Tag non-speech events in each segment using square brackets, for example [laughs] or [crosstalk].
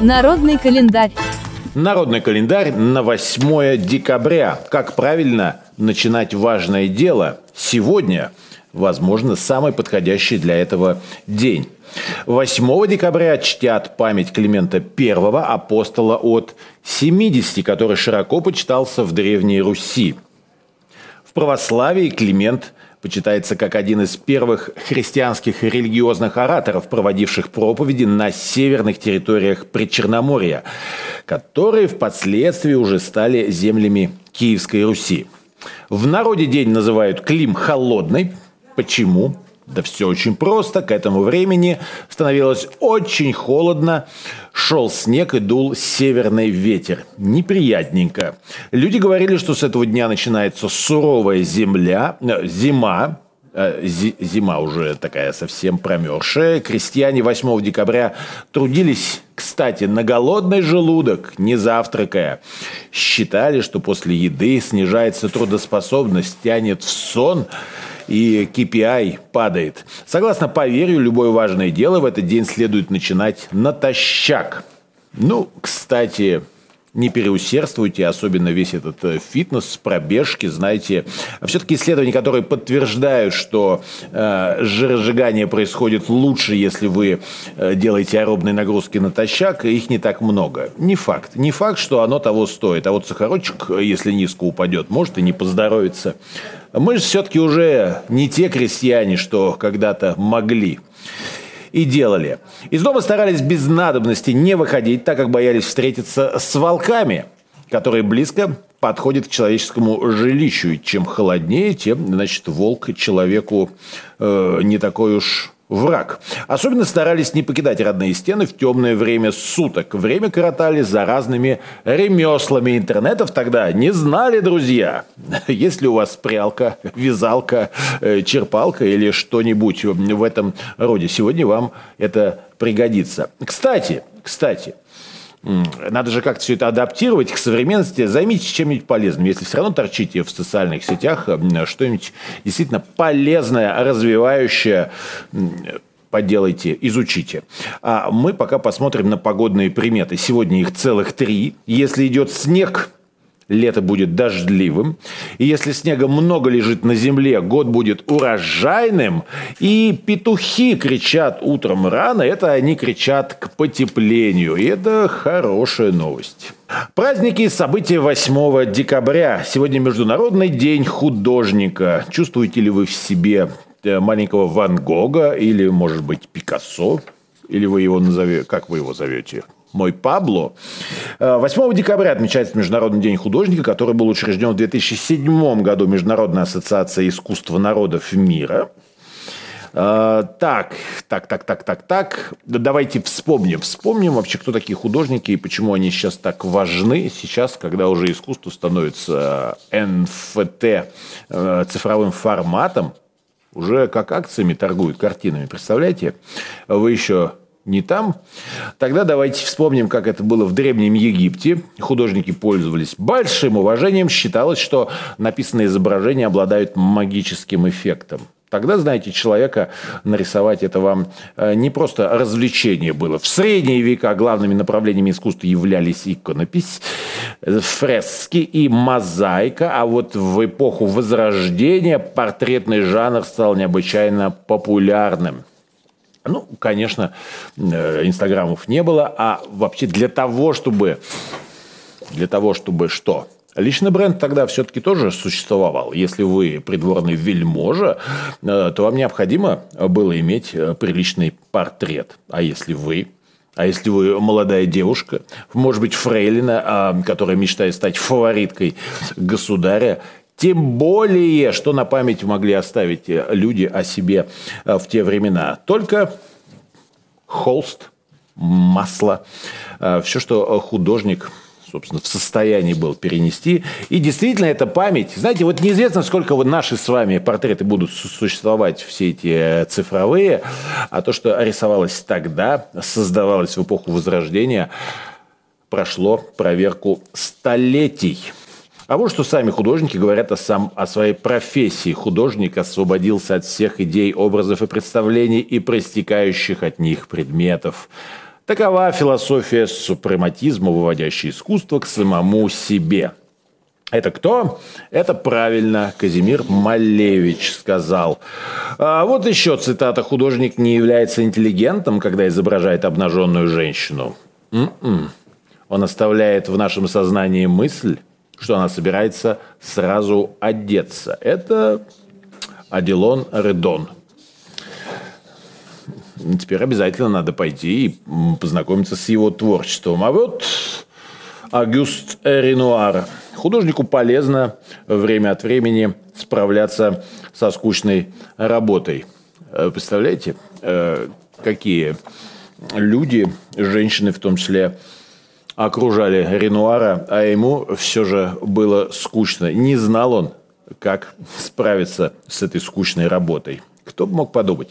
Народный календарь. Народный календарь на 8 декабря. Как правильно начинать важное дело сегодня, возможно, самый подходящий для этого день. 8 декабря чтят память Климента I, апостола от 70, который широко почитался в Древней Руси. В православии Климент почитается как один из первых христианских религиозных ораторов, проводивших проповеди на северных территориях Причерноморья, которые впоследствии уже стали землями Киевской Руси. В народе день называют Клим Холодный. Почему? Да все очень просто. К этому времени становилось очень холодно. Шел снег и дул северный ветер. Неприятненько. Люди говорили, что с этого дня начинается суровая земля, э, зима, э, зима уже такая совсем промерзшая. Крестьяне 8 декабря трудились, кстати, на голодный желудок, не завтракая. Считали, что после еды снижается трудоспособность, тянет в сон – и KPI падает. Согласно поверью, любое важное дело в этот день следует начинать натощак. Ну, кстати, не переусердствуйте, особенно весь этот э, фитнес, пробежки, знаете. Все-таки исследования, которые подтверждают, что э, жиросжигание происходит лучше, если вы э, делаете аэробные нагрузки натощак, их не так много. Не факт. Не факт, что оно того стоит. А вот сахарочек, если низко упадет, может и не поздоровится. Мы же все-таки уже не те крестьяне, что когда-то могли и делали. Из дома старались без надобности не выходить, так как боялись встретиться с волками, которые близко подходят к человеческому жилищу. И чем холоднее, тем, значит, волк человеку э, не такой уж враг. Особенно старались не покидать родные стены в темное время суток. Время коротали за разными ремеслами. Интернетов тогда не знали, друзья. [laughs] Если у вас прялка, вязалка, э, черпалка или что-нибудь в этом роде, сегодня вам это пригодится. Кстати, кстати, надо же как-то все это адаптировать к современности. Займитесь чем-нибудь полезным. Если все равно торчите в социальных сетях, что-нибудь действительно полезное, развивающее, поделайте, изучите. А мы пока посмотрим на погодные приметы. Сегодня их целых три. Если идет снег, лето будет дождливым. И если снега много лежит на земле, год будет урожайным. И петухи кричат утром рано, это они кричат к потеплению. И это хорошая новость. Праздники и события 8 декабря. Сегодня Международный день художника. Чувствуете ли вы в себе э, маленького Ван Гога или, может быть, Пикассо? Или вы его назовете, как вы его зовете? Мой Пабло. 8 э, декабря отмечается Международный день художника, который был учрежден в 2007 году Международной ассоциацией искусства народов мира. Uh, так, так, так, так, так, так. Давайте вспомним. Вспомним вообще, кто такие художники и почему они сейчас так важны. Сейчас, когда уже искусство становится э, цифровым форматом, уже как акциями торгуют картинами. Представляете? Вы еще не там. Тогда давайте вспомним, как это было в Древнем Египте. Художники пользовались большим уважением. Считалось, что написанные изображения обладают магическим эффектом. Тогда, знаете, человека нарисовать это вам э, не просто развлечение было. В средние века главными направлениями искусства являлись иконопись, фрески и мозаика, а вот в эпоху Возрождения портретный жанр стал необычайно популярным. Ну, конечно, э, инстаграмов не было, а вообще для того, чтобы... Для того, чтобы что? Личный бренд тогда все-таки тоже существовал. Если вы придворный вельможа, э, то вам необходимо было иметь э, приличный портрет. А если вы а если вы молодая девушка, может быть, фрейлина, а, которая мечтает стать фавориткой государя, тем более, что на память могли оставить э, люди о себе э, в те времена. Только холст, масло, э, все, что художник собственно, в состоянии был перенести. И действительно, эта память... Знаете, вот неизвестно, сколько вот наши с вами портреты будут существовать, все эти цифровые, а то, что рисовалось тогда, создавалось в эпоху Возрождения, прошло проверку столетий. А вот что сами художники говорят о, сам, о своей профессии. Художник освободился от всех идей, образов и представлений и проистекающих от них предметов. Такова философия супрематизма, выводящая искусство к самому себе. Это кто? Это правильно Казимир Малевич сказал. А вот еще цитата. Художник не является интеллигентом, когда изображает обнаженную женщину. М-м. Он оставляет в нашем сознании мысль, что она собирается сразу одеться. Это Аделон Редон. Теперь обязательно надо пойти и познакомиться с его творчеством. А вот Агюст Ренуар. Художнику полезно время от времени справляться со скучной работой. Э, представляете, э, какие люди, женщины в том числе, окружали Ренуара, а ему все же было скучно. Не знал он, как справиться с этой скучной работой. Кто бы мог подумать?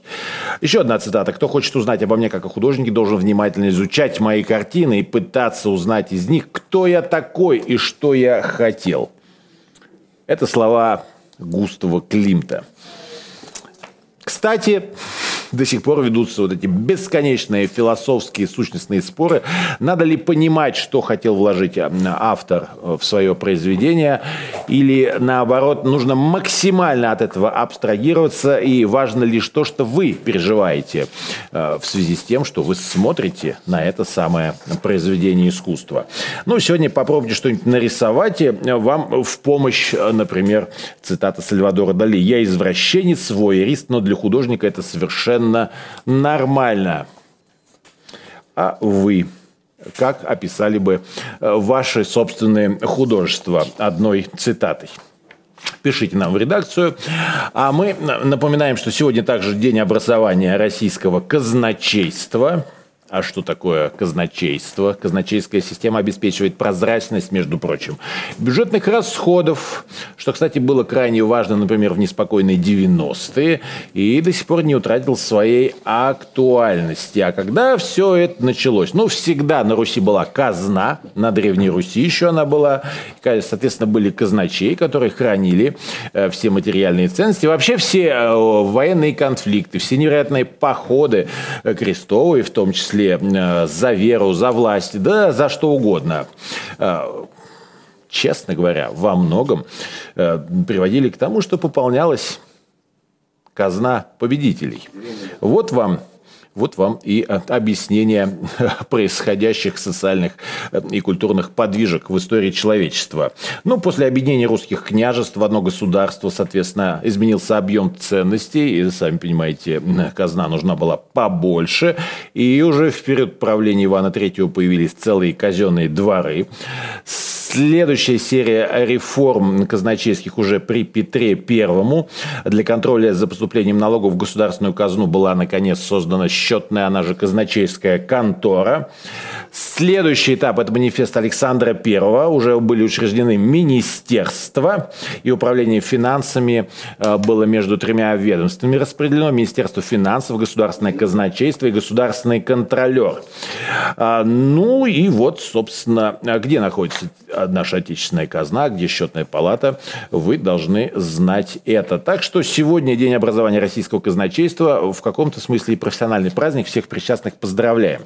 Еще одна цитата. Кто хочет узнать обо мне как о художнике, должен внимательно изучать мои картины и пытаться узнать из них, кто я такой и что я хотел. Это слова Густава Климта. Кстати, до сих пор ведутся вот эти бесконечные философские сущностные споры. Надо ли понимать, что хотел вложить э, автор э, в свое произведение, или наоборот, нужно максимально от этого абстрагироваться, и важно лишь то, что вы переживаете э, в связи с тем, что вы смотрите на это самое произведение искусства. Ну, сегодня попробуйте что-нибудь нарисовать, и вам в помощь, например, цитата Сальвадора Дали. «Я извращенец, воерист, но для художника это совершенно совершенно нормально. А вы как описали бы э, ваши собственные художества одной цитатой? Пишите нам в редакцию. А мы напоминаем, что сегодня также день образования российского казначейства – а что такое казначейство? Казначейская система обеспечивает прозрачность, между прочим, бюджетных расходов, что, кстати, было крайне важно, например, в неспокойные 90-е, и до сих пор не утратил своей актуальности. А когда все это началось? Ну, всегда на Руси была казна, на Древней Руси еще она была, соответственно, были казначеи, которые хранили э, все материальные ценности, вообще все э, военные конфликты, все невероятные походы э, крестовые, в том числе числе э, за веру, за власть, да за что угодно э, честно говоря, во многом э, приводили к тому, что пополнялась казна победителей. Вот вам вот вам и объяснение [laughs] происходящих социальных э, и культурных подвижек в истории человечества. Ну, после объединения русских княжеств в одно государство, соответственно, изменился объем ценностей, и, сами понимаете, казна нужна была побольше, и уже в период правления Ивана III появились целые казенные дворы. Следующая серия реформ казначейских уже при Петре Первому. Для контроля за поступлением налогов в государственную казну была, наконец, создана счетная, она же казначейская контора. Следующий этап – это манифест Александра Первого. Уже были учреждены министерства, и управление финансами э, было между тремя ведомствами распределено. Министерство финансов, государственное казначейство и государственный контролер. А, ну и вот, собственно, где находится наша отечественная казна, где счетная палата, вы должны знать это. Так что сегодня День образования российского казначейства, в каком-то смысле и профессиональный праздник, всех причастных поздравляем.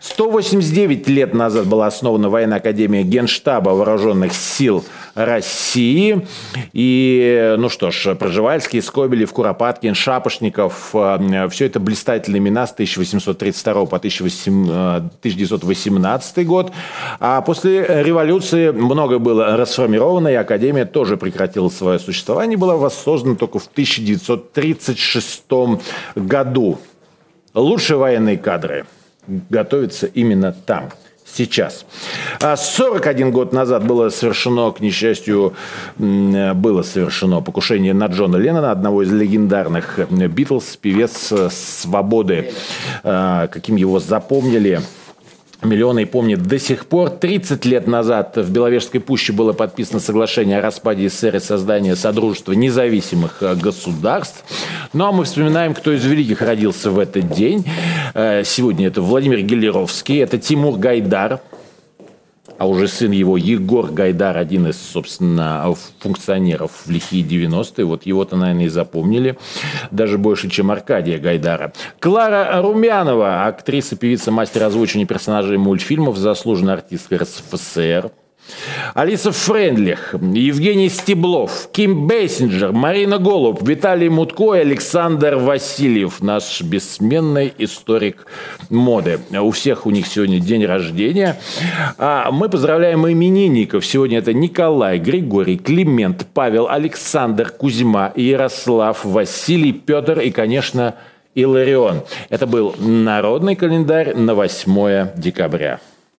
189 лет назад была основана военная академия Генштаба Вооруженных сил России. И, ну что ж, Проживальский, Скобелев, Куропаткин, Шапошников, э, все это блистательные имена с 1832 по 1918 год. А после революции много было расформировано, и Академия тоже прекратила свое существование, была воссоздана только в 1936 году. Лучшие военные кадры готовятся именно там – сейчас. 41 а год назад было совершено, к несчастью, было совершено покушение на Джона Леннона, одного из легендарных Битлз, певец свободы, а, каким его запомнили – Миллионы помнят до сих пор. 30 лет назад в Беловежской пуще было подписано соглашение о распаде СССР и создании Содружества независимых э, государств. Ну а мы вспоминаем, кто из великих родился в этот день. Э, сегодня это Владимир Гелеровский, это Тимур Гайдар, а уже сын его Егор Гайдар, один из, собственно, функционеров в лихие 90-е, вот его-то, наверное, и запомнили, даже больше, чем Аркадия Гайдара. Клара Румянова, актриса, певица, мастер озвучивания персонажей мультфильмов, заслуженная артистка РСФСР, Алиса Френдлих, Евгений Стеблов, Ким Бейсинджер, Марина Голуб, Виталий Мутко и Александр Васильев, наш бессменный историк моды. У всех у них сегодня день рождения. А мы поздравляем именинников. Сегодня это Николай, Григорий, Климент, Павел, Александр, Кузьма, Ярослав, Василий, Петр и, конечно, Иларион. Это был народный календарь на 8 декабря.